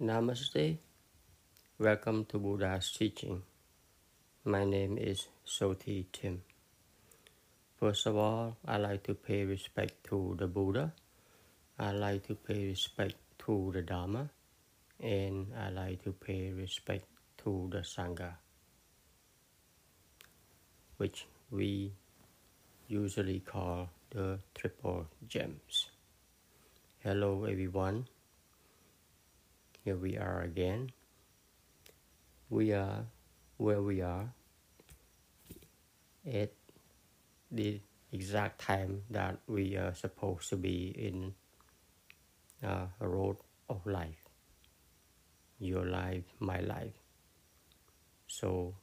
Namaste. Welcome to Buddha's teaching. My name is Sothy Tim. First of all, I like to pay respect to the Buddha. I like to pay respect to the Dharma. And I like to pay respect to the Sangha, which we usually call the Triple Gems. Hello, everyone. Here we are again. We are where we are at the exact time that we are supposed to be in uh, a road of life. Your life, my life. So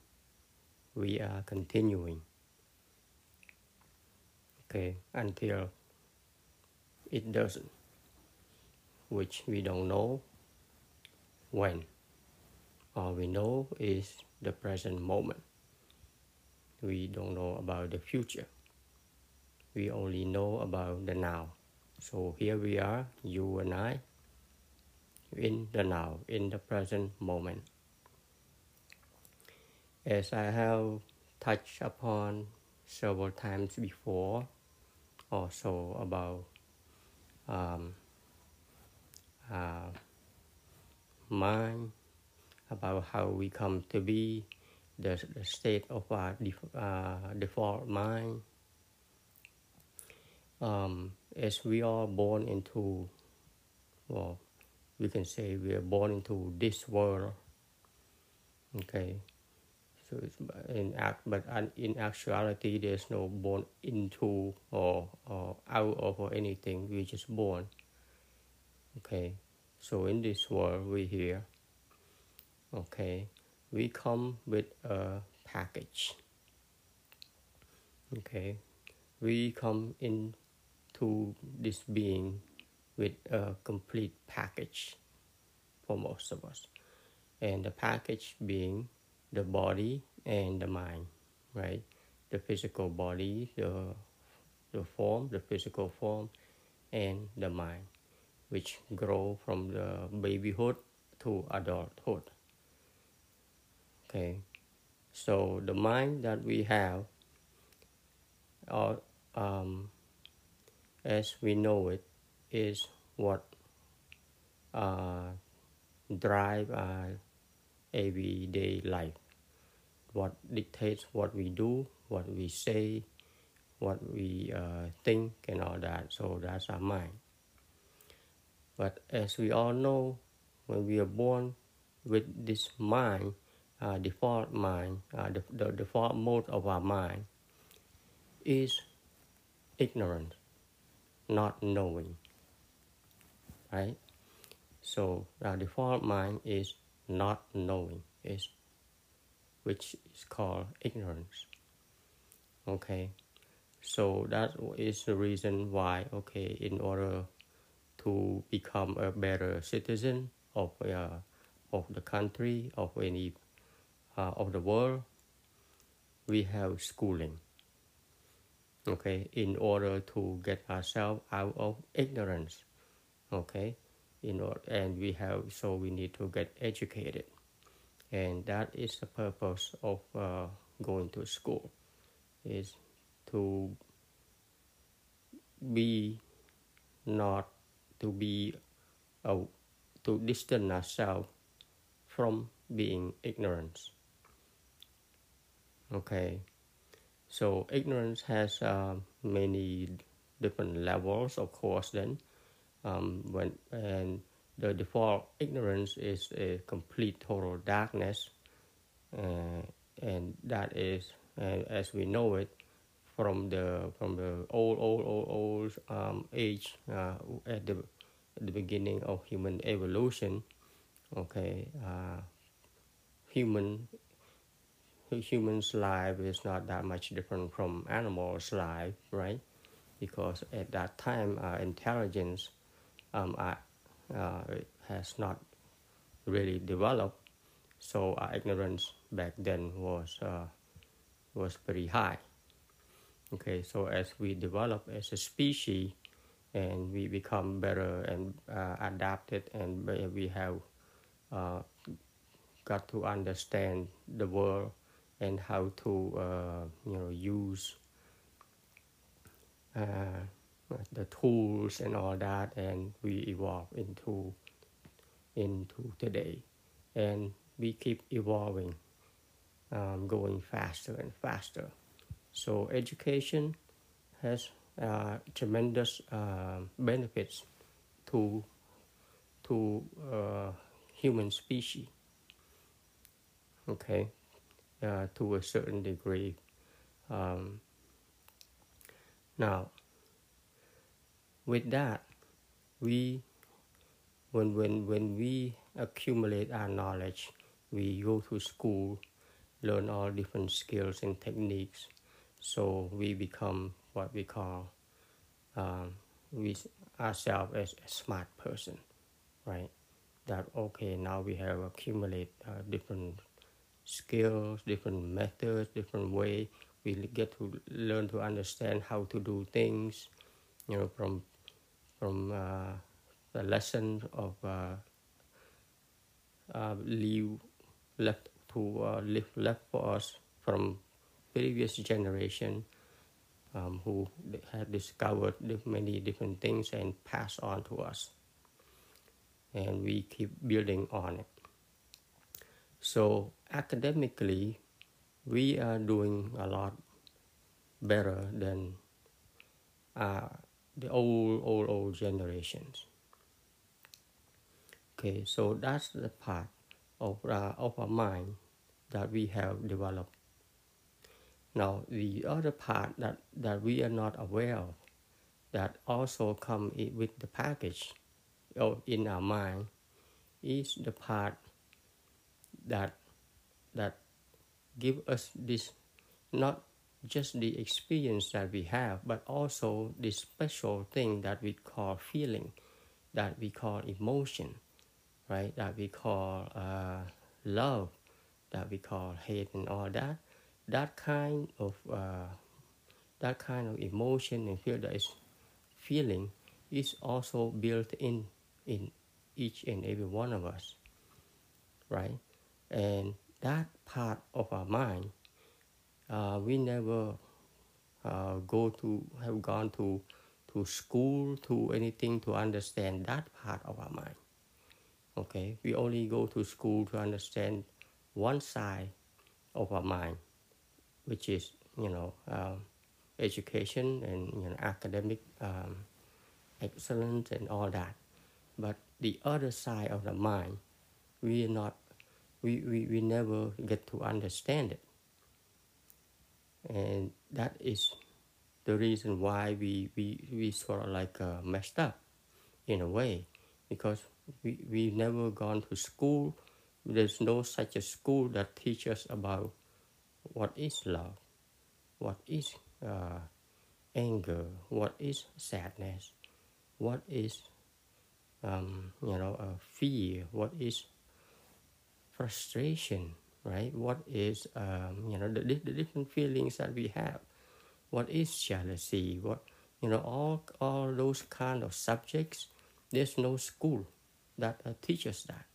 we are continuing. Okay, until it doesn't, which we don't know when. All we know is the present moment. We don't know about the future. We only know about the now. So here we are, you and I, in the now, in the present moment. As I have touched upon several times before, also about um, uh, mind, about how we come to be, the, the state of our def, uh, default mind. Um, as we are born into, well, we can say we are born into this world. Okay, so it's in act, but in actuality, there's no born into or, or out of or anything. We're just born. Okay, so in this world, we here. Okay, we come with a package. Okay, we come into this being with a complete package for most of us, and the package being the body and the mind, right? The physical body, the the form, the physical form, and the mind which grow from the babyhood to adulthood. Okay, so the mind that we have, or um, as we know it, is what uh, drive our everyday life. What dictates what we do, what we say, what we uh, think, and all that. So that's our mind. But as we all know, when we are born with this mind, uh, default mind, uh, the, the default mode of our mind is ignorance, not knowing. Right? So our default mind is not knowing, is which is called ignorance. Okay, so that is the reason why. Okay, in order to become a better citizen of uh, of the country of any uh, of the world we have schooling. Okay in order to get ourselves out of ignorance. Okay in order, and we have so we need to get educated. And that is the purpose of uh, going to school is to be not to be uh, to distance ourselves from being ignorant. Okay, so ignorance has uh, many different levels, of course. Then, um, when and the default ignorance is a complete total darkness, uh, and that is, uh, as we know it, from the from the old old old old um, age uh, at the the beginning of human evolution. Okay, uh, human human's life is not that much different from animals' life, right? Because at that time, uh, intelligence um, uh, uh, has not really developed, so our ignorance back then was uh, was pretty high. Okay, so as we develop as a species and we become better and uh, adapted and we have uh, got to understand the world and how to uh, you know use uh, the tools and all that, and we evolve into into today, and we keep evolving, um, going faster and faster. So education has uh, tremendous uh, benefits to to uh, human species. Okay, uh, to a certain degree. Um, now, with that, we when when when we accumulate our knowledge, we go to school, learn all different skills and techniques, so we become what we call um, we ourselves as a smart person, right? That okay, now we have accumulate uh, different skills, different methods, different way. We get to learn to understand how to do things, you know, from from uh, the lesson of uh, uh, leave left to uh, live left for us from previous generation um, who have discovered many different things and passed on to us. And we keep building on it. So academically we are doing a lot better than uh, the old old old generations. Okay so that's the part of, uh, of our mind that we have developed now the other part that, that we are not aware of that also come with the package of in our mind is the part that that give us this not just the experience that we have, but also the special thing that we call feeling, that we call emotion, right? That we call uh, love, that we call hate, and all that. That kind of uh, that kind of emotion and feel that is feeling is also built in in each and every one of us, right? And that part of our mind uh, we never uh, go to have gone to to school to anything to understand that part of our mind okay we only go to school to understand one side of our mind which is you know um, education and you know academic um, excellence and all that. But the other side of the mind we are not we, we, we never get to understand it. And that is the reason why we we, we sort of like uh, messed up in a way. Because we we never gone to school. There's no such a school that teaches about what is love what is uh, anger what is sadness what is um, you know uh, fear what is frustration right? What is um, you know the, the different feelings that we have? What is jealousy? What you know all all those kind of subjects. There's no school that uh, teaches that.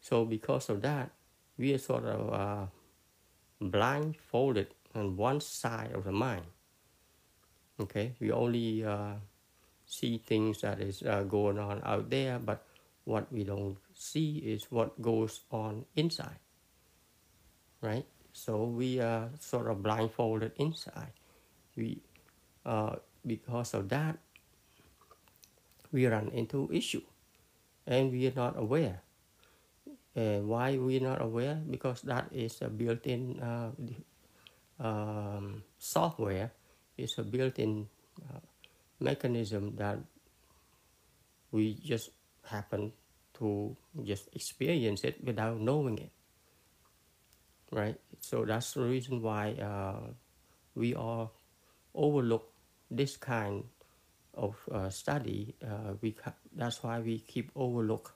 So because of that, we are sort of uh, blindfolded on one side of the mind. Okay, we only uh, see things that is uh, going on out there, but what we don't see is what goes on inside right? So we are sort of blindfolded inside. We, uh, because of that, we run into issue, and we are not aware. And why we not aware? Because that is a built-in uh, um, software. It's a built-in uh, mechanism that we just happen to just experience it without knowing it right? So that's the reason why uh, we all overlook this kind of uh, study. Uh, we that's why we keep overlook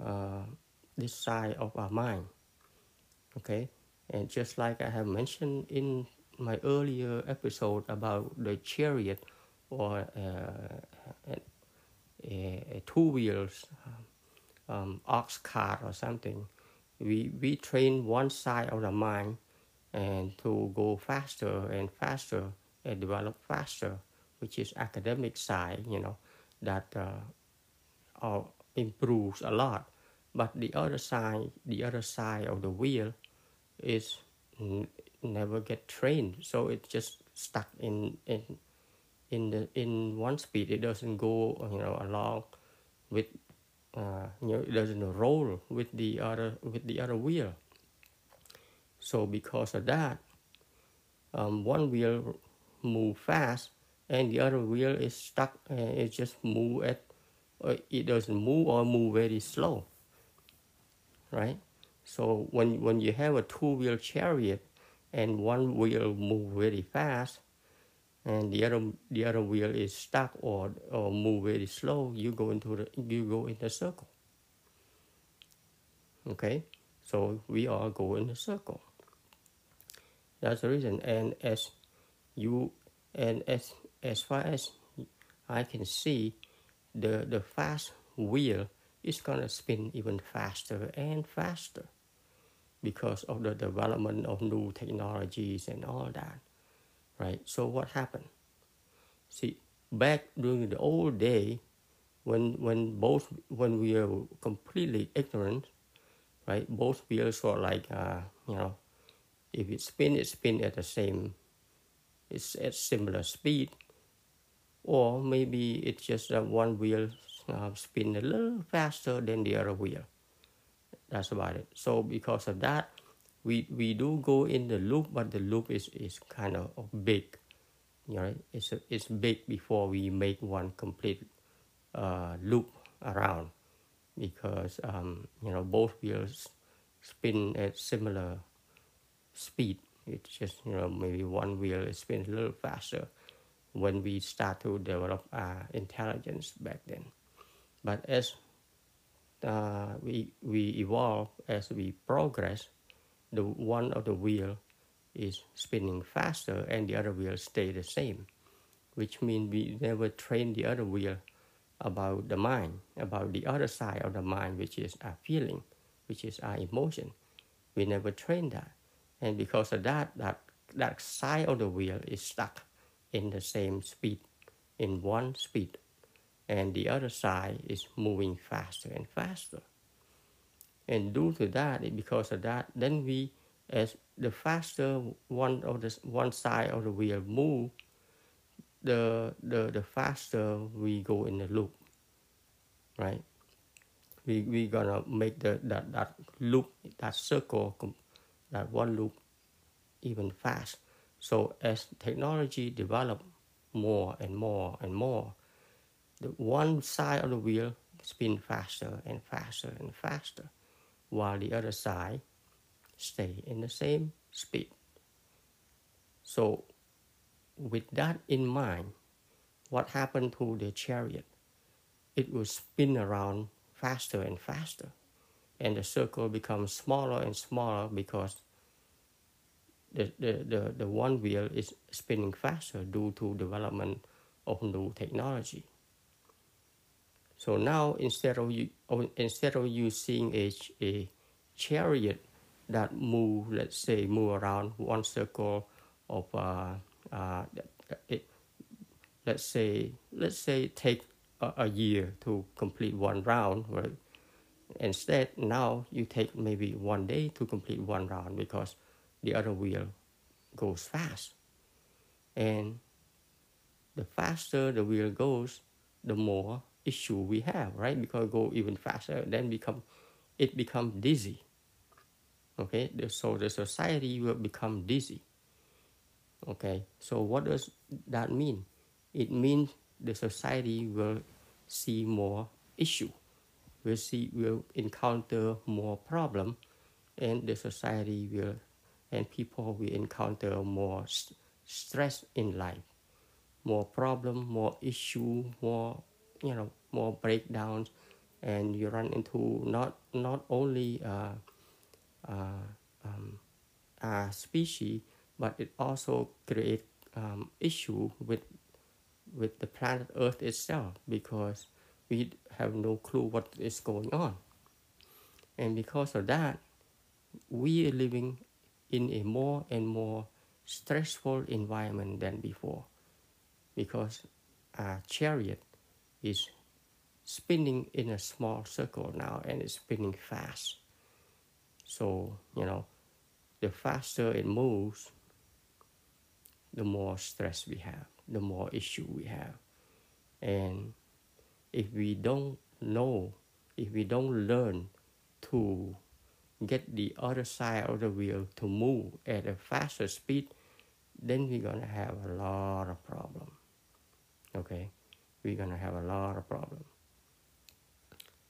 uh, this side of our mind. Okay, and just like I have mentioned in my earlier episode about the chariot or uh, a, a, two wheels um, ox cart or something. We we train one side of the mind and to go faster and faster and develop faster, which is academic side, you know, that uh, improves a lot. But the other side, the other side of the wheel, is never get trained, so it's just stuck in in in the in one speed. It doesn't go, you know, along with uh, you know, it doesn't roll with the other with the other wheel. So because of that, um, one wheel move fast and the other wheel is stuck and it just move at uh, it doesn't move or move very slow right? So when when you have a two wheel chariot and one wheel move very fast and the other the other wheel is stuck or or move very slow you go into the you go in the circle. Okay? So we all go in a circle. That's the reason. And as you and as as far as i can see the the fast wheel is going to spin even faster and faster because of the development of new technologies and all that right? So what happened? See back during the old day when when both when we are completely ignorant right both wheels were like uh, you know if it spin it spin at the same it's at similar speed or maybe it's just that one wheel uh, spin a little faster than the other wheel. That's about it. So because of that we we do go in the loop but the loop is is kind of big. You know it's a, it's big before we make one complete uh, loop around. Because um, you know both wheels spin at similar speed. It's just you know maybe one wheel spins a little faster when we start to develop our intelligence back then but as uh, we we evolve as we progress the one of the wheel is spinning faster and the other wheel stay the same which means we never train the other wheel about the mind about the other side of the mind which is our feeling which is our emotion. We never train that. And because of that that that side of the wheel is stuck in the same speed in one speed and the other side is moving faster and faster. And due to that because of that then we as the faster one of the one side of the wheel move the the the faster we go in the loop right? We we gonna make the that that loop that circle that one loop even fast. So as technology develop more and more and more the one side of the wheel spin faster and faster and faster while the other side stay in the same speed so with that in mind what happened to the chariot it will spin around faster and faster and the circle becomes smaller and smaller because the, the, the, the one wheel is spinning faster due to development of new technology. So now instead of you instead of you seeing a, a chariot that move, let's say, move around one circle of, uh, uh, it, let's say, let's say take a, a, year to complete one round, right? Instead, now you take maybe one day to complete one round because the other wheel goes fast. And the faster the wheel goes, the more issue we have, right? Because go even faster, then become it become dizzy. Okay, so the society will become dizzy. Okay, so what does that mean? It means the society will see more issue, will see will encounter more problem, and the society will and people will encounter more st- stress in life, more problem, more issue, more you know, more breakdowns, and you run into not not only uh, uh, um, a species, but it also create um, issue with with the planet Earth itself because we have no clue what is going on. And because of that, we are living in a more and more stressful environment than before because a chariot is spinning in a small circle now and it's spinning fast. So, you know, the faster it moves, the more stress we have, the more issue we have. And if we don't know, if we don't learn to get the other side of the wheel to move at a faster speed, then we're gonna have a lot of problem. Okay, we're gonna have a lot of problem.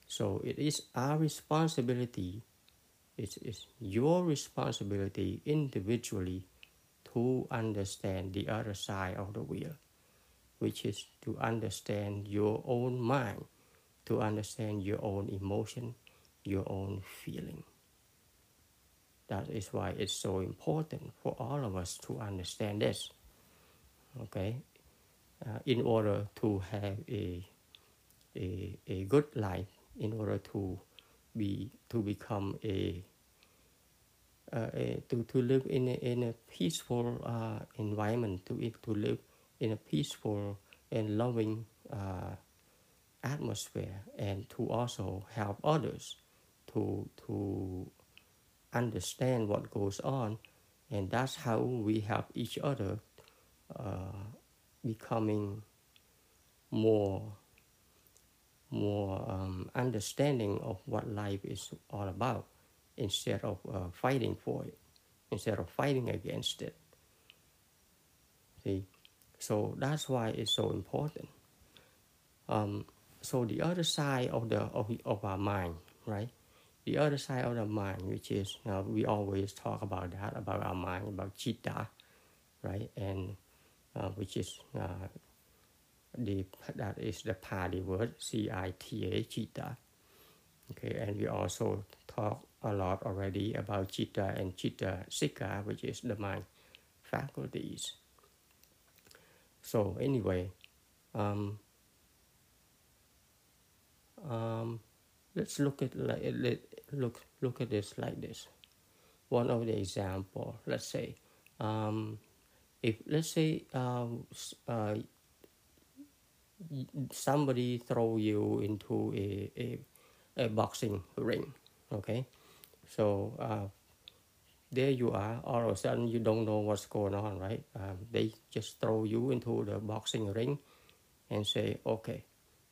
So it is our responsibility, it is your responsibility individually to understand the other side of the wheel, which is to understand your own mind, to understand your own emotion, your own feeling. That is why it's so important for all of us to understand this. Okay, uh, in order to have a, a a good life, in order to be to become a, uh, a to, to live in a, in a peaceful uh, environment, to to live in a peaceful and loving uh, atmosphere, and to also help others to to understand what goes on, and that's how we help each other uh, becoming more more um, understanding of what life is all about instead of uh, fighting for it, instead of fighting against it. See, so that's why it's so important. Um, so the other side of the of, of our mind, right? the other side of the mind, which is you know, we always talk about that about our mind, about chitta, right? And which is uh, the that is the Pali word C I T A chitta. Okay, and we also talk a lot already about chitta and chitta sikha, which is the mind faculties. So anyway, um, um, let's look at like look look at this like this. One of the example, let's say, um, if let's say uh, uh, somebody throw you into a, a, a boxing ring, okay, so uh, there you are. All of a sudden, you don't know what's going on, right? Um, they just throw you into the boxing ring and say, okay,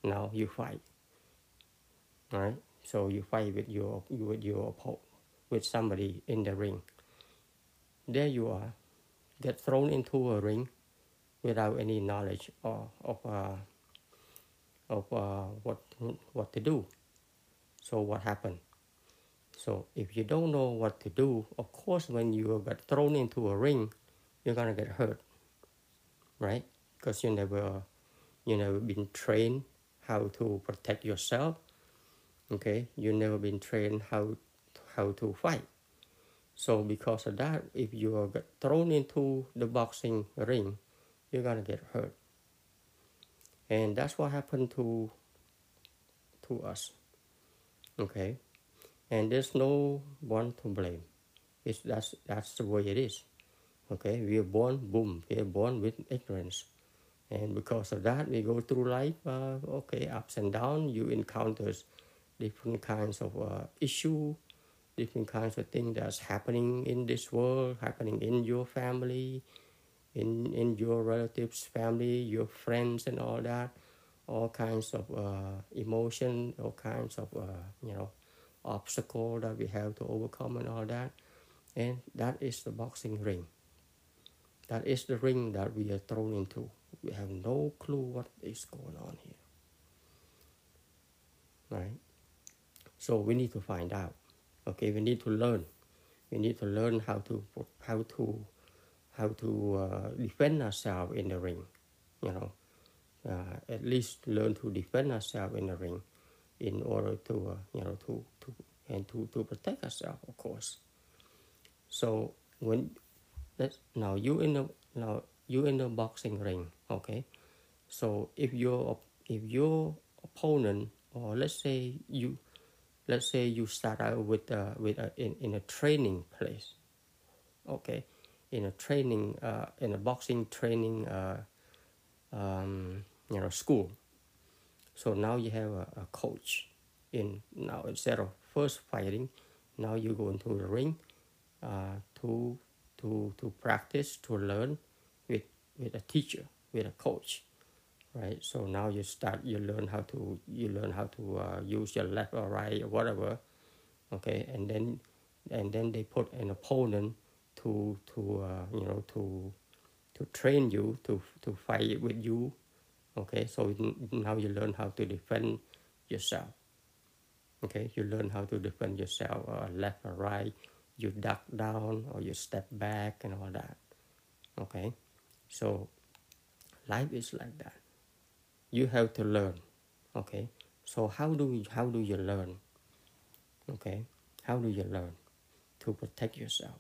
now you fight right? So you fight with your with your opponent, with somebody in the ring. There you are, get thrown into a ring without any knowledge of uh, of uh, what what to do. So what happened? So if you don't know what to do, of course, when you get thrown into a ring, you're gonna get hurt, right? Because you never you never been trained how to protect yourself okay you never been trained how how to fight so because of that if you are thrown into the boxing ring you're gonna get hurt. And that's what happened to to us okay? And there's no one to blame. It's that's that's the way it is okay? We are born boom we are born with ignorance. And because of that we go through life uh, okay ups and downs you encounters different kinds of uh, issue, different kinds of things that's happening in this world, happening in your family, in in your relatives' family, your friends, and all that. All kinds of uh, emotion, all kinds of uh, you know obstacle that we have to overcome and all that. And that is the boxing ring. That is the ring that we are thrown into. We have no clue what is going on here. Right? So we need to find out. Okay, we need to learn. We need to learn how to how to how to uh, defend ourselves in the ring. You know, uh, at least learn to defend ourselves in the ring, in order to uh, you know to to and to to protect ourselves, of course. So when let's now you in the now you in the boxing ring, okay. So if your if your opponent or let's say you let's say you start out with a, with a, in, in a training place okay? In a training uh, in a boxing training uh, um, you know school. So now you have a, a, coach in now instead of first fighting now you go into the ring uh, to to to practice to learn with with a teacher with a coach right? So now you start you learn how to you learn how to uh, use your left or right or whatever okay? And then and then they put an opponent to to uh, you know to to train you to to fight with you okay? So now you learn how to defend yourself okay? You learn how to defend yourself uh, left or right. You duck down or you step back and all that okay? So life is like that you have to learn okay? So how do you, how do you learn okay? How do you learn to protect yourself?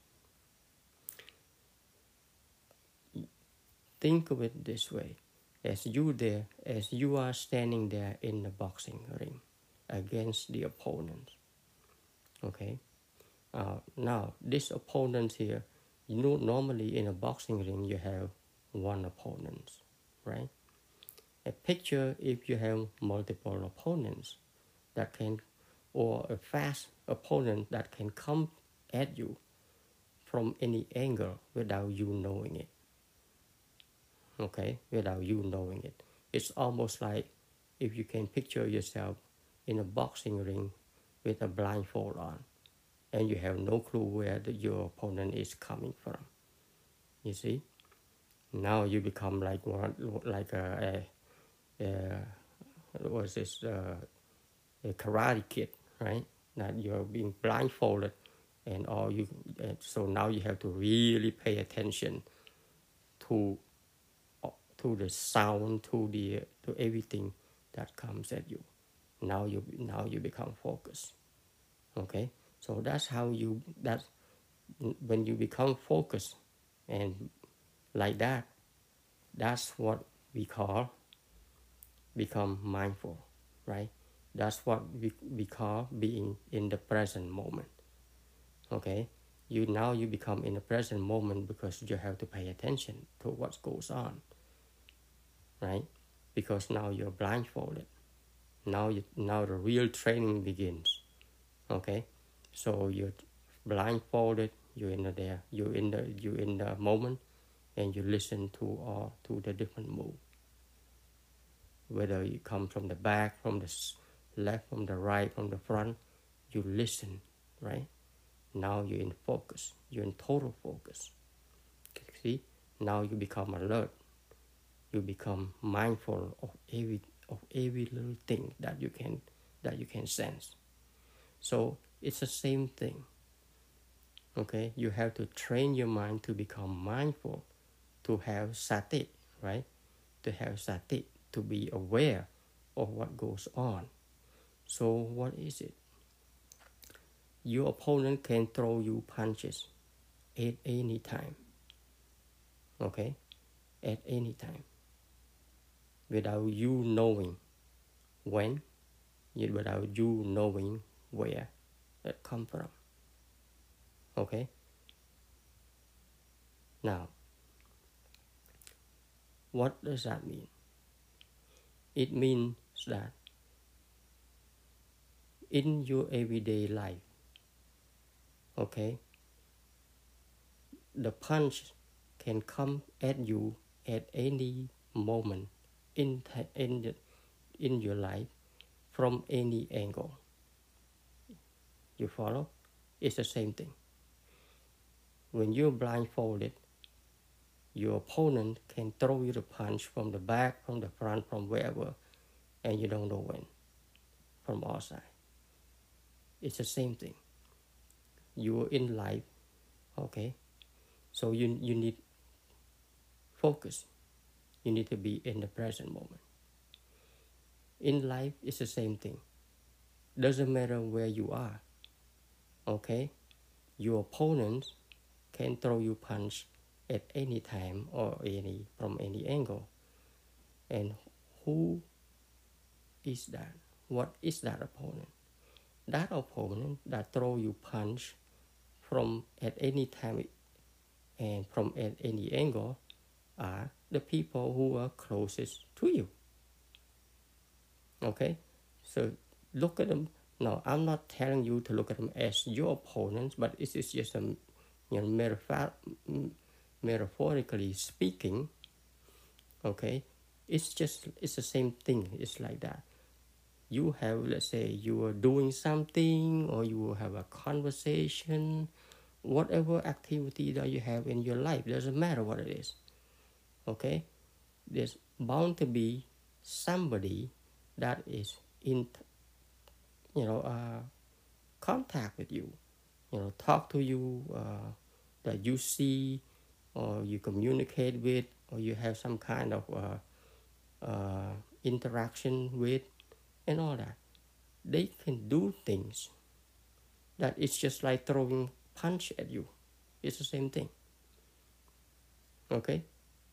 Think of it this way. As you there as you are standing there in the boxing ring against the opponent okay? Uh, now this opponent here you know normally in a boxing ring you have one opponent right a picture if you have multiple opponents that can or a fast opponent that can come at you from any angle without you knowing it. Okay? Without you knowing it. It's almost like if you can picture yourself in a boxing ring with a blindfold on and you have no clue where the, your opponent is coming from. You see? Now you become like one like a, a uh, was this uh, a karate kid, right? That you're being blindfolded, and all you. Uh, so now you have to really pay attention to to the sound, to the to everything that comes at you. Now you now you become focused. Okay, so that's how you that when you become focused, and like that, that's what we call become mindful, right? That's what we, we call being in the present moment. Okay? You now you become in the present moment because you have to pay attention to what goes on. Right? Because now you're blindfolded. Now you now the real training begins. Okay? So you're blindfolded, you're in the there, you're in the you in the moment and you listen to all to the different moves whether you come from the back, from the left, from the right, from the front, you listen, right? Now you're in focus, you're in total focus. See, now you become alert. You become mindful of every of every little thing that you can that you can sense. So it's the same thing. Okay, you have to train your mind to become mindful, to have sati, right? To have sati to be aware of what goes on. So, what is it? Your opponent can throw you punches at any time. Okay? At any time. Without you knowing when, yet without you knowing where it come from. Okay? Now, what does that mean? It means that in your everyday life, okay, the punch can come at you at any moment in, in, the, in your life from any angle. You follow? It's the same thing. When you're blindfolded, your opponent can throw you the punch from the back, from the front, from wherever, and you don't know when, from all sides. It's the same thing. You're in life, okay? So you, you need focus. You need to be in the present moment. In life, it's the same thing. Doesn't matter where you are, okay? Your opponent can throw you punch at any time or any from any angle. And who is that? What is that opponent? that opponent that throw you punch from at any time and from at any angle are the people who are closest to you. Okay, so look at them. No, I'm not telling you to look at them as your opponents, but it is just a you know metaphor, metaphorically speaking. Okay, it's just it's the same thing. It's like that. You have let's say you are doing something or you have a conversation, whatever activity that you have in your life doesn't matter what it is. Okay, there's bound to be somebody that is in you know uh, contact with you you know talk to you uh, that you see or you communicate with or you have some kind of uh, uh interaction with and all that. They can do things that it's just like throwing punch at you. It's the same thing. Okay?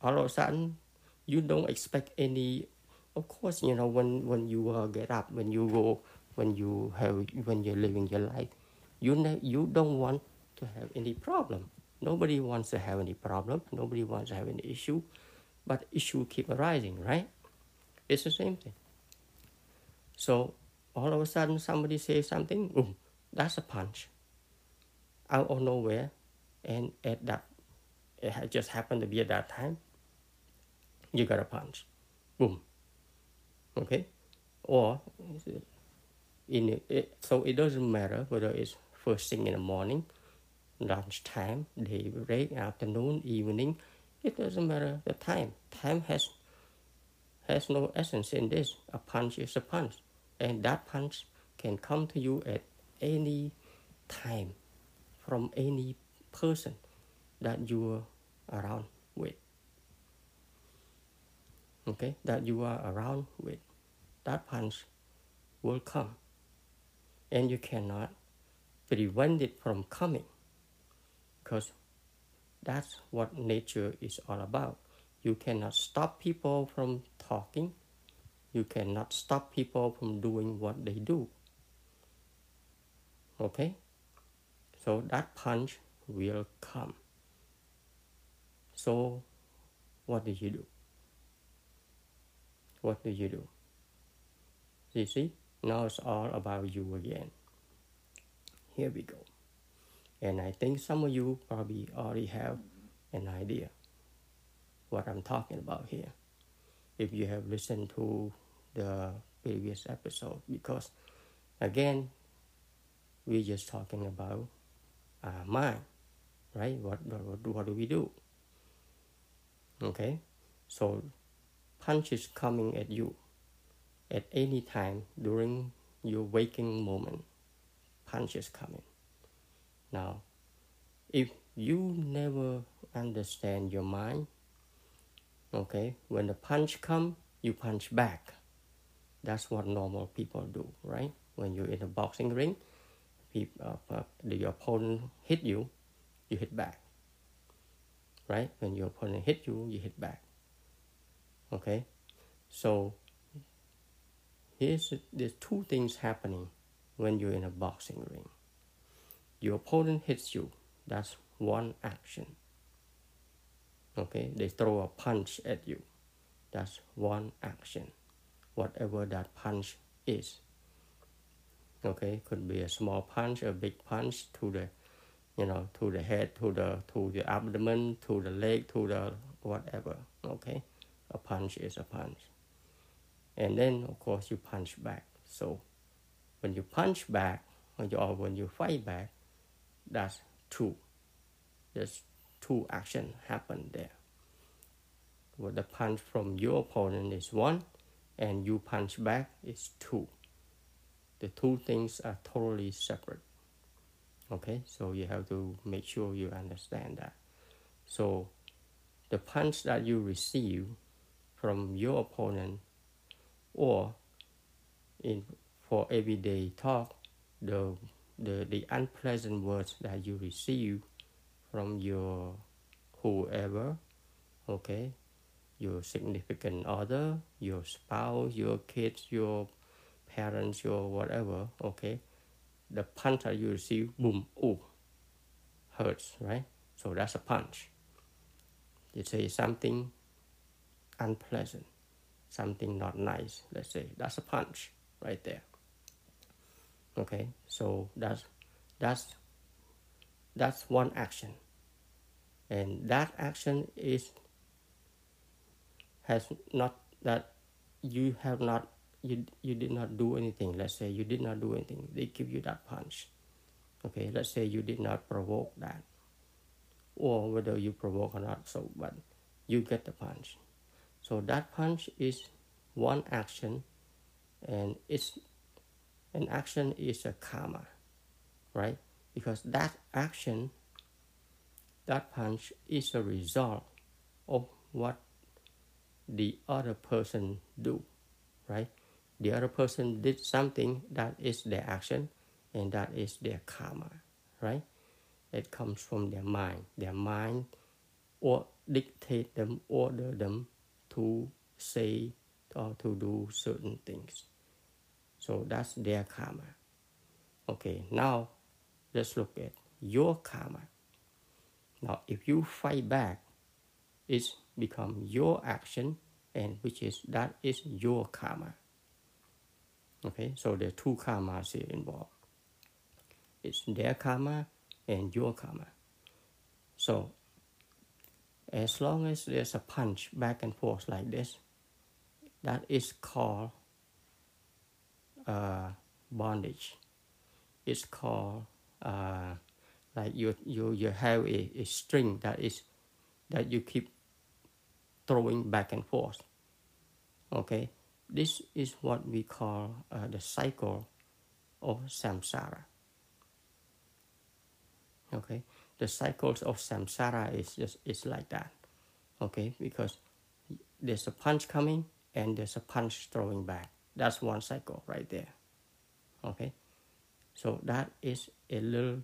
All of a sudden you don't expect any of course you know when when you uh, get up when you go when you have when you're living your life you ne- you don't want to have any problem nobody wants to have any problem. Nobody wants to have any issue. But issue keep arising right? It's the same thing. So all of a sudden somebody says something boom that's a punch. Out of nowhere. And at that it just happened to be at that time you got a punch. Boom. Okay? Or in it, so it doesn't matter whether it's first thing in the morning lunchtime day break afternoon evening. It doesn't matter the time. Time has has no essence in this. A punch is a punch. And that punch can come to you at any time from any person that you are around with. Okay, that you are around with, that punch will come. And you cannot prevent it from coming because that's what nature is all about. You cannot stop people from talking. You cannot stop people from doing what they do. Okay? So that punch will come. So, what do you do? what do you do? You see, now it's all about you again. Here we go. And I think some of you probably already have an idea what I'm talking about here. If you have listened to the previous episode, because again, we're just talking about our mind, right? What, what, what do we do? Okay, so punches coming at you at any time during your waking moment. Punches coming. Now, if you never understand your mind, okay, when the punch come, you punch back. That's what normal people do, right? When you're in a boxing ring, people, uh, uh, the opponent hit you, you hit back. Right? When your opponent hit you, you hit back. Okay, so here's there's two things happening when you're in a boxing ring. Your opponent hits you. That's one action. Okay, they throw a punch at you. That's one action. Whatever that punch is. Okay, could be a small punch, a big punch to the, you know, to the head, to the to the abdomen, to the leg, to the whatever. Okay, a punch is a punch. And then, of course, you punch back. So when you punch back, or, when you fight back, that's two. There's two action happen there. Well, the punch from your opponent is one, and you punch back is two. The two things are totally separate. Okay, so you have to make sure you understand that. So the punch that you receive from your opponent or in for everyday talk the the, the unpleasant words that you receive from your whoever okay your significant other your spouse your kids your parents your whatever okay the punch that you receive, boom, ooh, hurts, right? So that's a punch. You say something unpleasant, something not nice, let's say, that's a punch right there. Okay, so that's that's that's one action. And that action is has not that you have not you you did not do anything. Let's say you did not do anything. They give you that punch. Okay, let's say you did not provoke that. Or whether you provoke or not, so but you get the punch. So that punch is one action and it's an action is a karma, right? Because that action, that punch is a result of what the other person do, right? The other person did something that is their action and that is their karma, right? It comes from their mind. Their mind or dictate them, order them to say or to do certain things. So that's their karma. Okay, now let's look at your karma. Now, if you fight back, it's become your action, and which is that is your karma. Okay, so there are two karmas here involved. It's their karma and your karma. So, as long as there's a punch back and forth like this, that is called bondage. It's called uh, like you you you have a, a string that is that you keep throwing back and forth. Okay, this is what we call uh, the cycle of samsara. Okay, the cycles of samsara is just is like that. Okay, because there's a punch coming and there's a punch throwing back. That's one cycle right there. Okay, so that is a little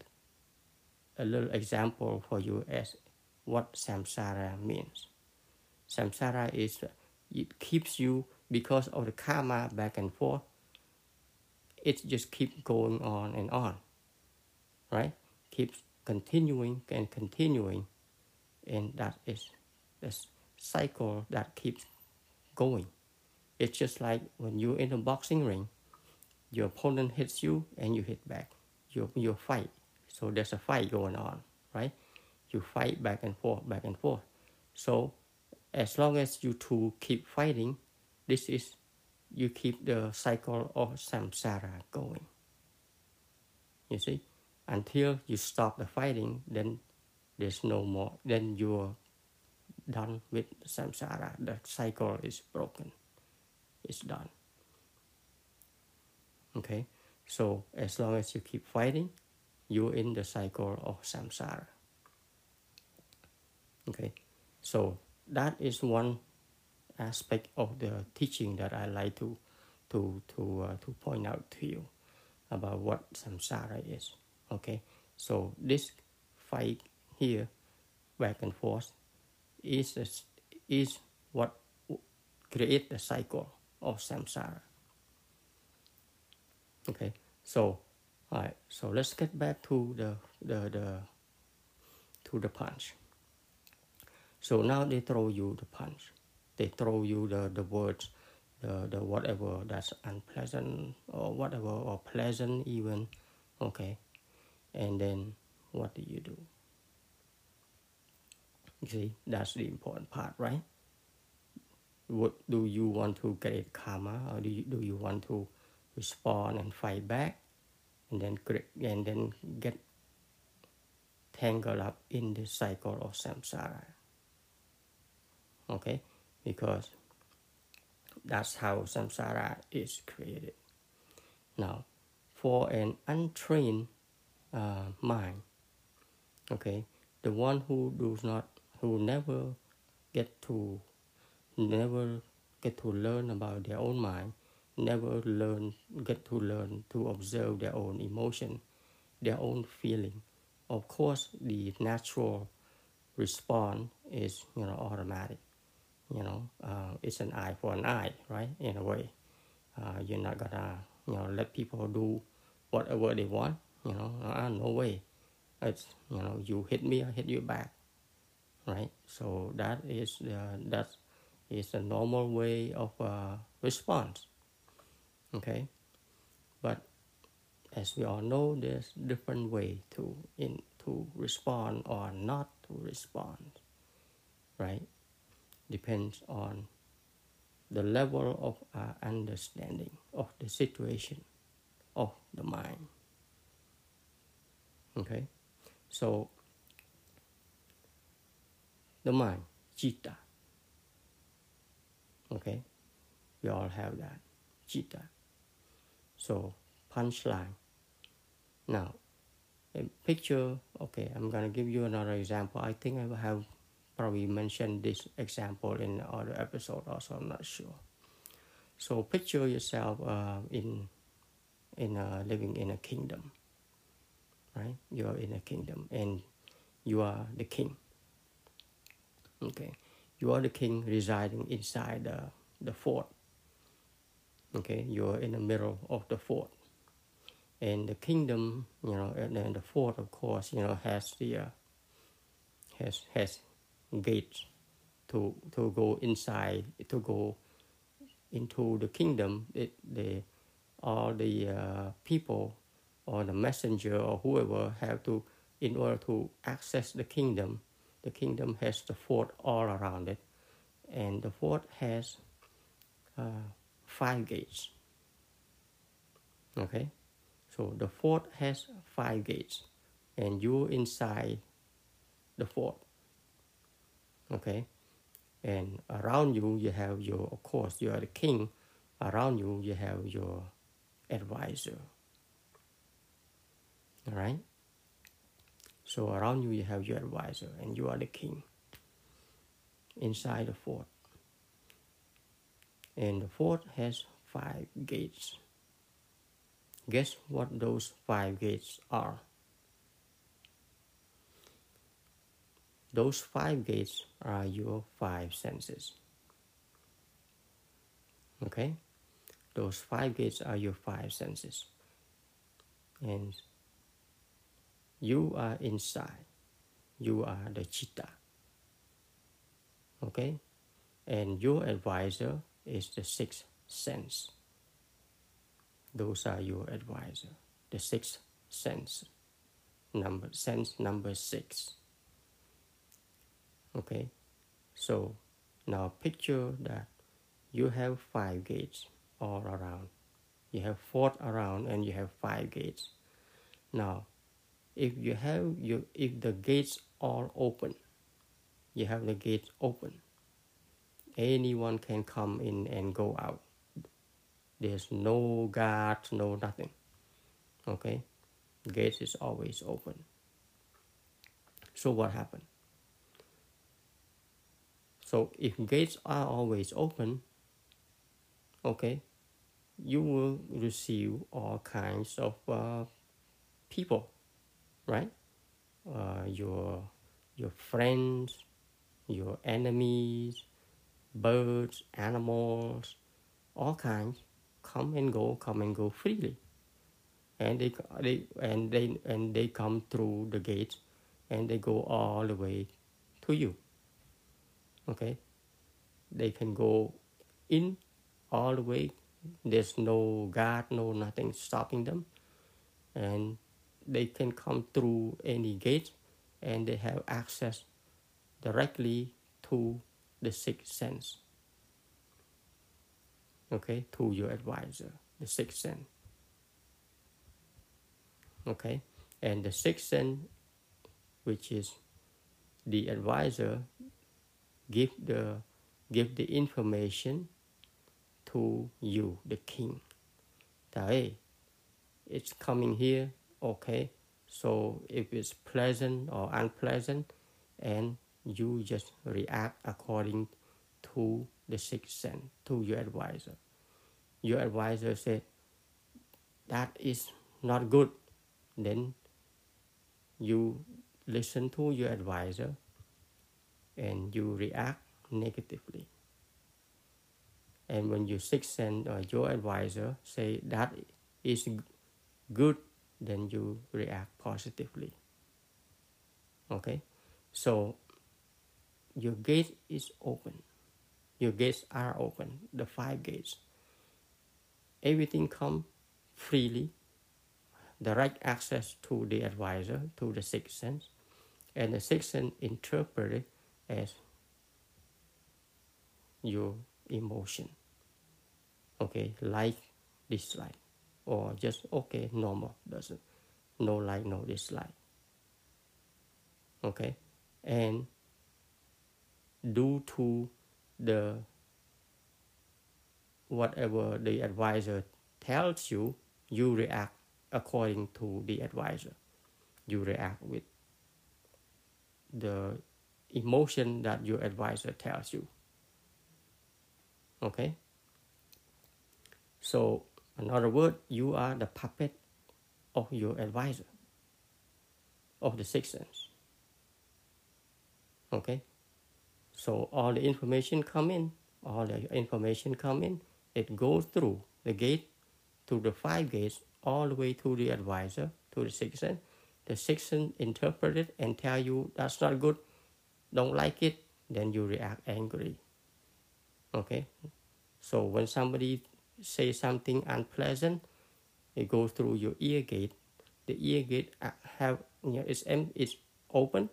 a little example for you as what samsara means. Samsara is it keeps you because of the karma back and forth. It just keeps going on and on, right? Keeps continuing and continuing, and that is the cycle that keeps going. It's just like when you're in a boxing ring, your opponent hits you and you hit back. You you fight. So there's a fight going on, right? You fight back and forth, back and forth. So as long as you two keep fighting, this is you keep the cycle of samsara going. You see, until you stop the fighting, then there's no more. Then you're done with samsara. The cycle is broken is done. Okay, so as long as you keep fighting, you're in the cycle of samsara. Okay, so that is one aspect of the teaching that I like to to to uh, to point out to you about what samsara is. Okay, so this fight here, back and forth, is a, is what create the cycle of samsara. Okay, so all right, so let's get back to the the the to the punch. So now they throw you the punch. They throw you the, the words, the, the whatever that's unpleasant or whatever or pleasant even. Okay. And then what do you do? You see, that's the important part, right? What do you want to create karma? Or do you, do you want to respond and fight back? And then create, and then get tangled up in the cycle of samsara. Okay? Because that's how samsara is created. Now for an untrained uh, mind okay the one who does not who never get to never get to learn about their own mind, never learn get to learn to observe their own emotion, their own feeling. Of course, the natural response is you know automatic. You know, uh, it's an eye for an eye, right? In a way, uh, you're not gonna you know let people do whatever they want. you know, ah, no way. It's you know, you hit me, I hit you back, right? So that is the that is a normal way of uh, response. Okay, but as we all know, there's different way to in to respond or not to respond, right? Depends on the level of our understanding of the situation of the mind. Okay, so the mind, citta. Okay, we all have that, citta. So punchline. Now, a picture. Okay, I'm gonna give you another example. I think I have probably mentioned this example in other episode also. I'm not sure. So picture yourself uh, in in a, living in a kingdom, right? You are in a kingdom and you are the king. Okay, you are the king residing inside the the fort. Okay, you are in the middle of the fort, and the kingdom, you know, and then the fort, of course, you know, has the uh, has has gates to to go inside to go into the kingdom it, the all the uh, people or the messenger or whoever have to in order to access the kingdom the kingdom has the fort all around it and the fort has uh, five gates. Okay? So the fort has five gates and you're inside the fort. Okay? And around you you have your of course you are the king. Around you you have your advisor. All right so around you you have your advisor and you are the king inside the fort and the fort has five gates guess what those five gates are Those five gates are your five senses. Okay? Those five gates are your five senses. And you are inside. You are the citta. Okay? And your advisor is the sixth sense. Those are your advisor. The sixth sense. Number sense number six. Okay, so now picture that you have five gates all around. You have four around and you have five gates. Now, if you have you if the gates are open, you have the gates open. Anyone can come in and go out. There's no guard, no nothing. Okay, gates is always open. So what happened? So if gates are always open, okay, you will receive all kinds of uh, people, right? Uh, your your friends, your enemies, birds, animals, all kinds come and go, come and go freely, and they they and they and they come through the gates, and they go all the way to you okay? They can go in all the way. There's no guard no nothing stopping them. And they can come through any gate and they have access directly to the sixth sense okay to your advisor the sixth sense okay and the sixth sense which is the advisor give the give the information to you, the king. That it's coming here, okay. So if it's pleasant or unpleasant, and you just react according to the sixth sense, to your advisor. Your advisor said that is not good, then you listen to your advisor and you react negatively. And when your sixth sense or your advisor say that is good, then you react positively. Okay, so your gate is open. Your gates are open, the five gates. Everything come freely. Direct access to the advisor, to the sixth sense, and the sixth sense interpreted as your emotion. Okay, like, dislike, or just okay, normal, doesn't, no like, no dislike. Okay, and due to the whatever the advisor tells you, you react according to the advisor. You react with the emotion that your advisor tells you. Okay? So, another word, you are the puppet of your advisor, of the sixth sense. Okay? So all the information come in, all the information come in, it goes through the gate, through the five gates, all the way to the advisor, to the sixth sense. The sixth sense interpret it and tell you that's not good, don't like it, then you react angry. Okay? So when somebody say something unpleasant, it goes through your ear gate. The ear gate have you know, it's, it's open,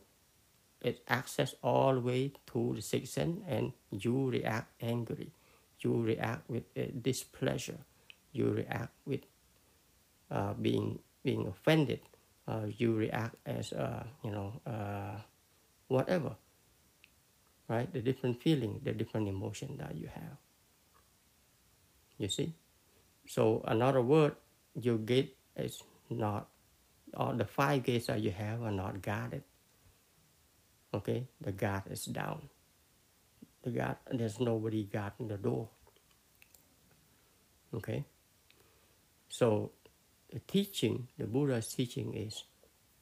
it access all the way to the sixth sense and you react angry you react with uh, displeasure. You react with uh, being being offended. Uh, you react as uh, you know uh, whatever. Right? The different feeling the different emotion that you have you see? So another word your gate is not all the five gates that you have are not guarded. Okay? The guard is down. The guard there's nobody guarding the door. Okay? So the teaching the buddha's teaching is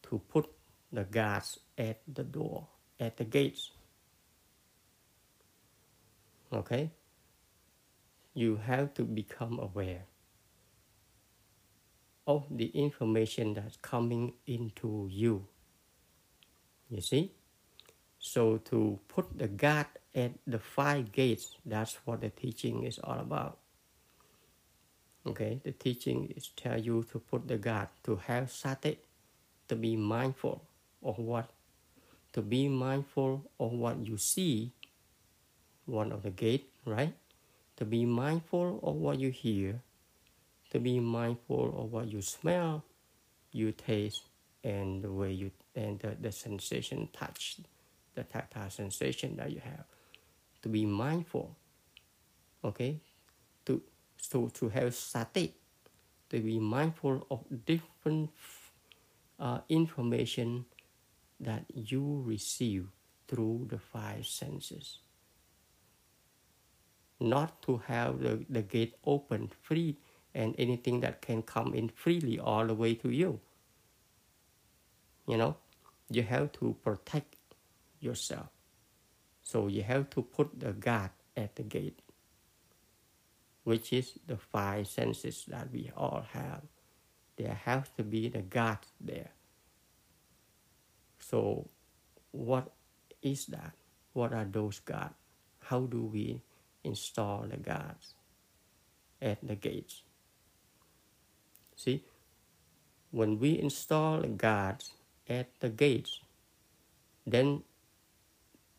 to put the guards at the door at the gates. Okay you have to become aware of the information that's coming into you you see so to put the guard at the five gates, that's what the teaching is all about. Okay, the teaching is tell you to put the guard, to have sati, to be mindful of what, to be mindful of what you see, one of the gate, right? To be mindful of what you hear, to be mindful of what you smell, you taste, and the way you and the, the sensation touch the tactile sensation that you have. To be mindful okay? To so to have sati to be mindful of different uh, information that you receive through the five senses not to have the, the gate open free and anything that can come in freely all the way to you you know you have to protect yourself. So you have to put the guard at the gate, which is the five senses that we all have. There has to be the guard there. So, what is that? What are those guards? How do we install the guards at the gates? See, when we install the guards at the gates, then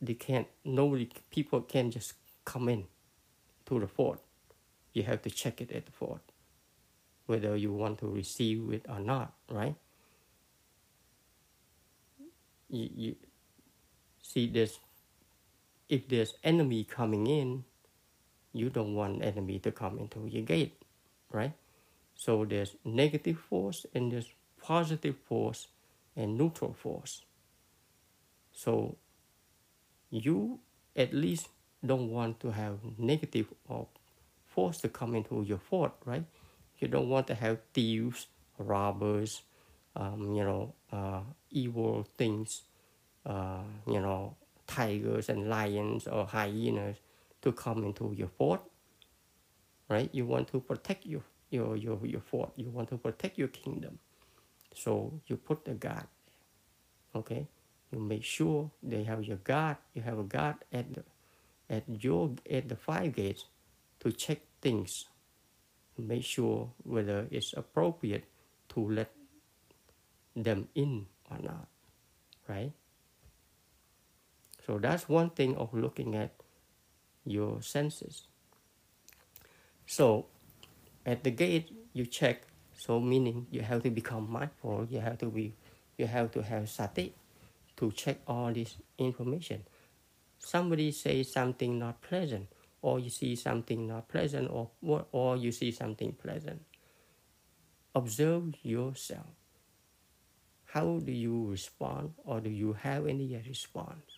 they can't nobody people can just come in to the fort you have to check it at the fort whether you want to receive it or not right you, you see there's if there's enemy coming in you don't want enemy to come into your gate right so there's negative force and there's positive force and neutral force so you at least don't want to have negative or force to come into your fort, right? You don't want to have thieves, robbers, um, you know, uh, evil things, uh, you know, tigers and lions or hyenas to come into your fort, right? You want to protect your, your, your, your fort. You want to protect your kingdom. So you put the guard. Okay, you make sure they have your guard. You have a guard at the at your at the five gates to check things. Make sure whether it's appropriate to let them in or not, right? So that's one thing of looking at your senses. So at the gate you check, so meaning you have to become mindful, you have to be you have to have sati to check all this information. Somebody says something not pleasant, or you see something not pleasant, or or you see something pleasant. Observe yourself. How do you respond, or do you have any response?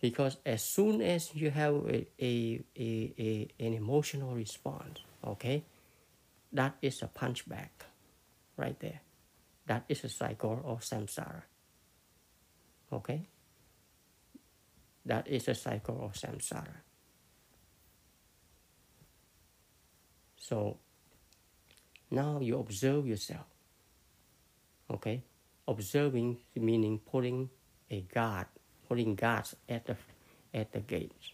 Because as soon as you have a, a, a, a, an emotional response okay that is a punchback right there. That is a cycle of samsara okay? That is a cycle of samsara. So now you observe yourself okay? Observing meaning putting a guard putting guards at the at the gates.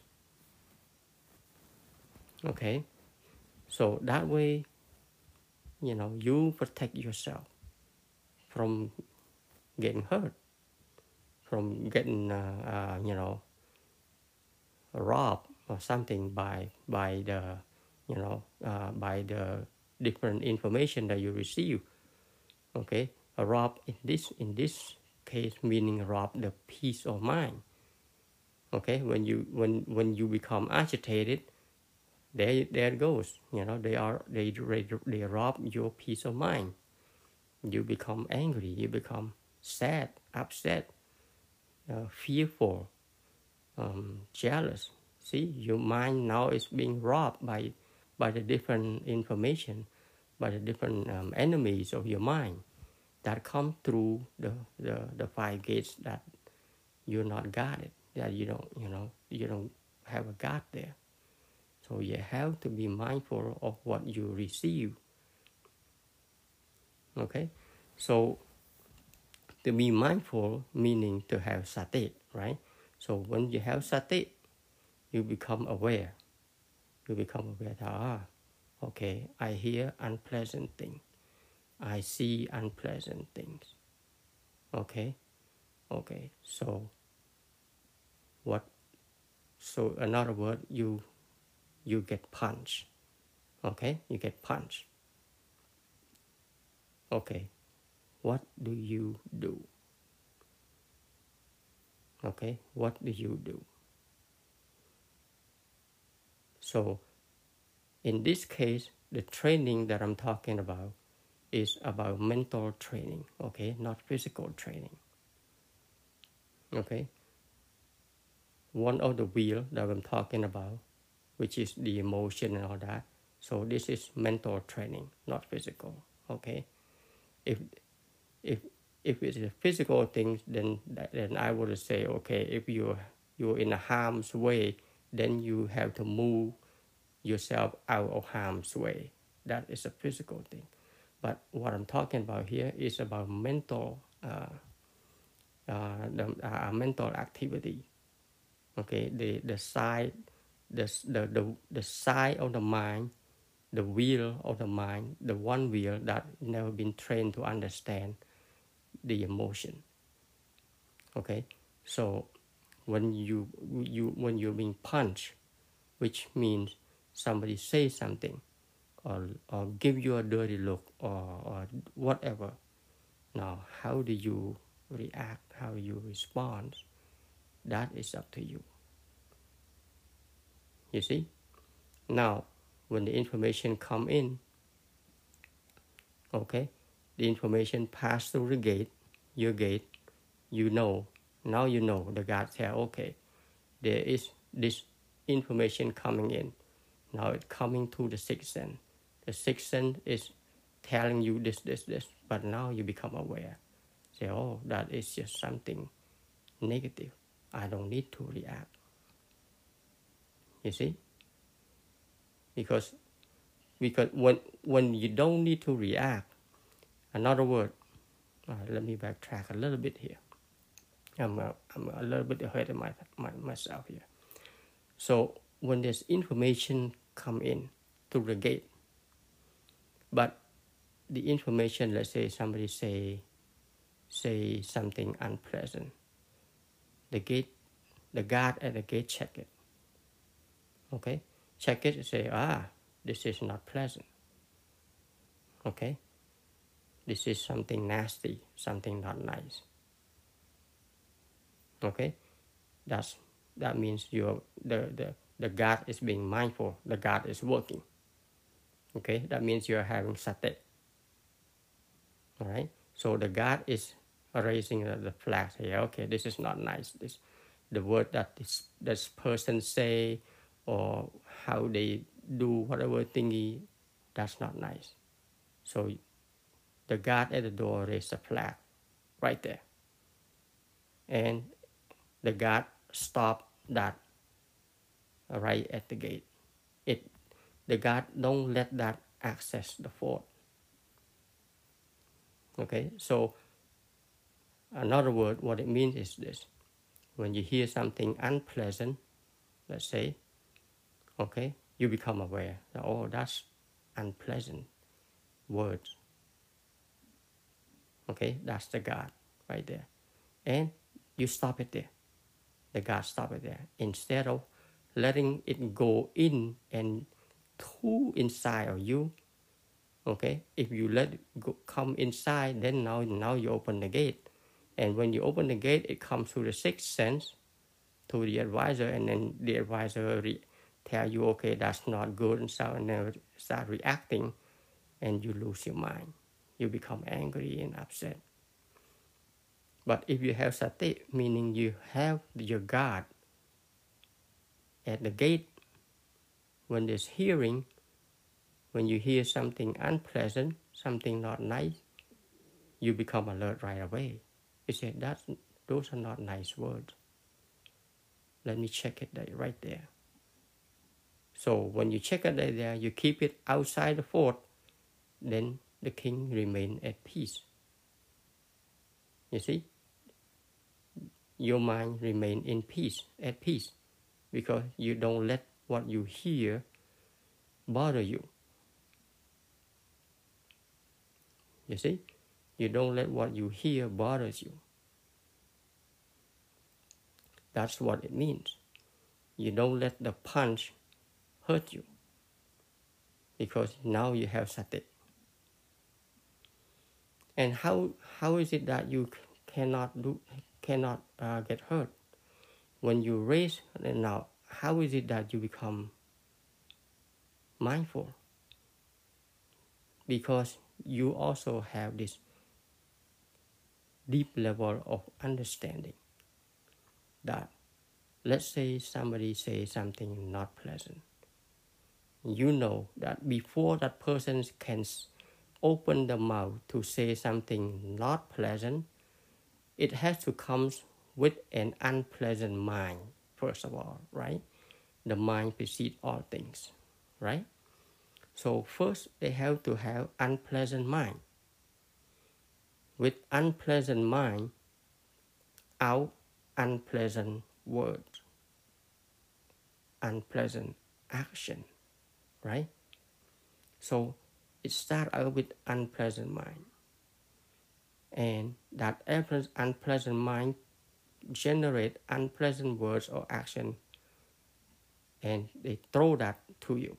Okay, so that way, you know, you protect yourself from getting hurt, from getting, uh, uh, you know, robbed or something by by the, you know, uh, by the different information that you receive. Okay, a rob in this in this case meaning rob the peace of mind. Okay when you when when you become agitated there there it goes you know they are they they, they rob your peace of mind. You become angry you become sad upset uh, fearful um, jealous. See your mind now is being robbed by by the different information by the different um, enemies of your mind that come through the, the, the five gates that you're not guarded, that you don't, you know, you don't have a guard there. So you have to be mindful of what you receive. Okay? So to be mindful meaning to have sati, right? So when you have sati, you become aware. You become aware that, ah, okay, I hear unpleasant thing. I see unpleasant things. Okay? Okay, so what so another word you you get punched. Okay? You get punched. Okay. What do you do? Okay, what do you do? So, in this case, the training that I'm talking about is about mental training, okay, not physical training. Okay. One of the wheel that I'm talking about, which is the emotion and all that. So this is mental training, not physical. Okay. If if if it's a physical thing, then then I would say, okay, if you you're in a harm's way, then you have to move yourself out of harm's way. That is a physical thing. But what I'm talking about here is about mental, uh, uh, the uh, mental activity. Okay, the the side, the, the the the side of the mind, the wheel of the mind, the one wheel that never been trained to understand the emotion. Okay, so when you you when you're being punched, which means somebody says something or, or give you a dirty look or, or whatever. Now, how do you react, how you respond, that is up to you. You see? Now, when the information come in, okay, the information pass through the gate, your gate, you know, now you know, the God said, okay, there is this information coming in. Now it's coming to the sixth sense the sixth sense is telling you this, this, this, but now you become aware. Say, oh, that is just something negative. I don't need to react. You see? Because because when when you don't need to react, Another word, uh, let me backtrack a little bit here. I'm, uh, I'm a little bit ahead of my, my, myself here. So when there's information come in through the gate, but the information, let's say somebody say, say something unpleasant, the gate, the guard at the gate check it. Okay, check it and say, ah, this is not pleasant. Okay, this is something nasty, something not nice. Okay, that's that means your the the the guard is being mindful. The guard is working. Okay, that means you are having sati. All right, so the guard is raising the, the flag. here. okay, this is not nice. This the word that this this person say or how they do whatever thingy, that's not nice. So the guard at the door raised a flag right there. And the guard stopped that right at the gate. The guard don't let that access the fort. Okay, so another word, what it means is this. When you hear something unpleasant, let's say, okay, you become aware that, oh, that's unpleasant words. Okay, that's the guard right there. And you stop it there. The guard stop it there. Instead of letting it go in and too inside of you, okay, if you let go, come inside, then now, now you open the gate. And when you open the gate, it comes through the sixth sense to the advisor, and then the advisor re- tell you, okay, that's not good, and so and then start reacting, and you lose your mind. You become angry and upset. But if you have sati, meaning you have your guard at the gate, when there's hearing, when you hear something unpleasant, something not nice, you become alert right away. You say, that those are not nice words. Let me check it that right there. So when you check it there, you keep it outside the fort, then the king remain at peace. You see? Your mind remain in peace, at peace, because you don't let what you hear bother you. You see? You don't let what you hear bothers you. That's what it means. You don't let the punch hurt you because now you have sati. And how how is it that you cannot do cannot uh, get hurt when you raise now? How is it that you become mindful? Because you also have this deep level of understanding that let's say somebody says something not pleasant you know that before that person can open the mouth to say something not pleasant, it has to come with an unpleasant mind, first of all, right? The mind precedes all things, right? So first they have to have unpleasant mind. With unpleasant mind, out unpleasant words, unpleasant action right? So it starts out with unpleasant mind. And that unpleasant mind generate unpleasant words or action and they throw that to you.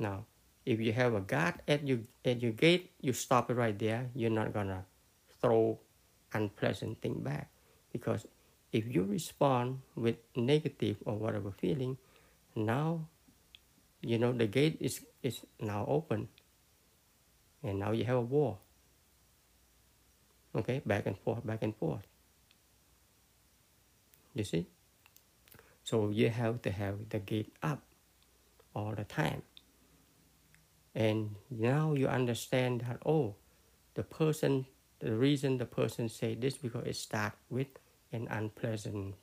Now, if you have a guard at your at your gate, you stop it right there. You're not gonna throw unpleasant thing back. Because if you respond with negative or whatever feeling, now you know the gate is is now open. And now you have a war. Okay? Back and forth back and forth you see so you have to have the gate up all the time and now you understand that oh the person the reason the person say this because it start with an unpleasant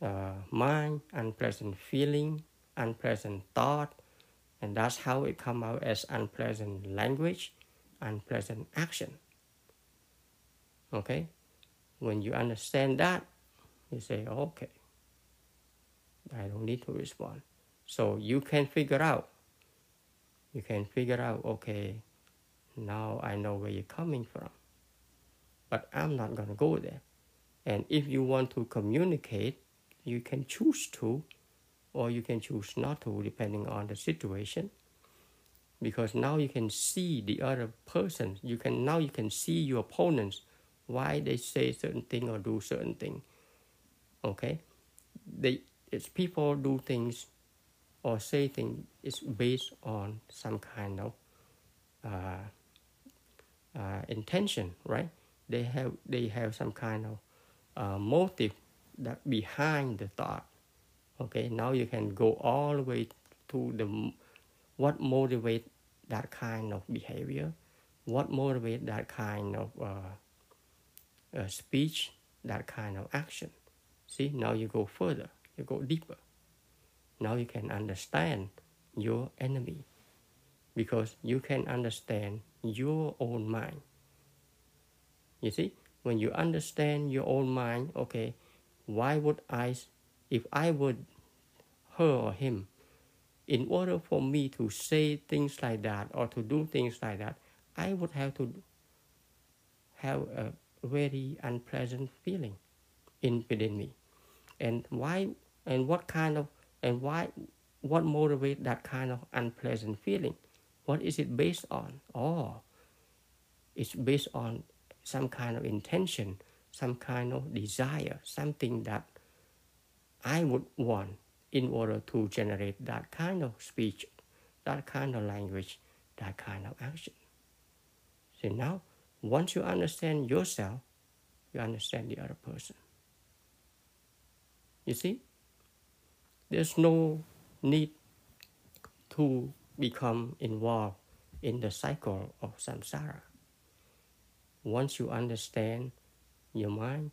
uh, mind unpleasant feeling unpleasant thought, and that's how it come out as unpleasant language, unpleasant action. Okay? When you understand that, you say, okay, I don't need to respond. So you can figure out, you can figure out, okay, now I know where you're coming from. But I'm not going to go there. And if you want to communicate, you can choose to, or you can choose not to, depending on the situation. Because now you can see the other person. You can now you can see your opponents why they say certain thing or do certain thing. Okay, they it's people do things or say things is based on some kind of uh, uh, intention, right? They have they have some kind of uh, motive that behind the thought. Okay, now you can go all the way to the what motivate that kind of behavior, what motivate that kind of uh, uh, speech, that kind of action. See, now you go further, you go deeper. Now you can understand your enemy because you can understand your own mind. You see, when you understand your own mind, okay, why would I, if I would her or him, in order for me to say things like that or to do things like that, I would have to have a very unpleasant feeling in within me. And why and what kind of and why what motivate that kind of unpleasant feeling? What is it based on? Oh, it's based on some kind of intention, some kind of desire, something that I would want in order to generate that kind of speech, that kind of language, that kind of action. So now, once you understand yourself, you understand the other person. You see, there's no need to become involved in the cycle of samsara once you understand your mind,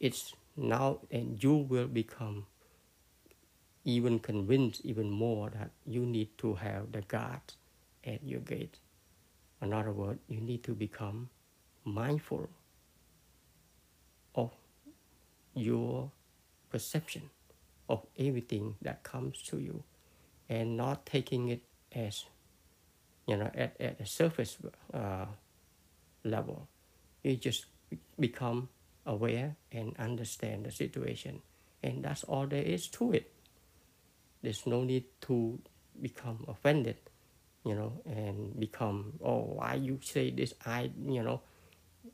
it's now and you will become even convinced even more that you need to have the God at your gate. In other words, you need to become mindful of your perception of everything that comes to you and not taking it as you know at, at a surface uh, level. You just become aware and understand the situation. And that's all there is to it. There's no need to become offended, you know, and become, oh, why you say this? I, you know,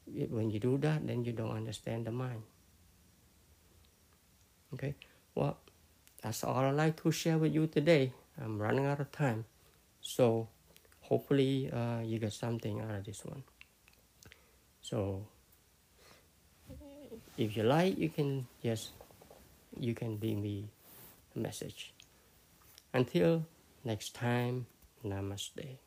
when you do that, then you don't understand the mind. Okay, well, that's all I'd like to share with you today. I'm running out of time. So hopefully uh, you get something out of this one. So if you like, you can just you can leave me a message. Until next time, namaste.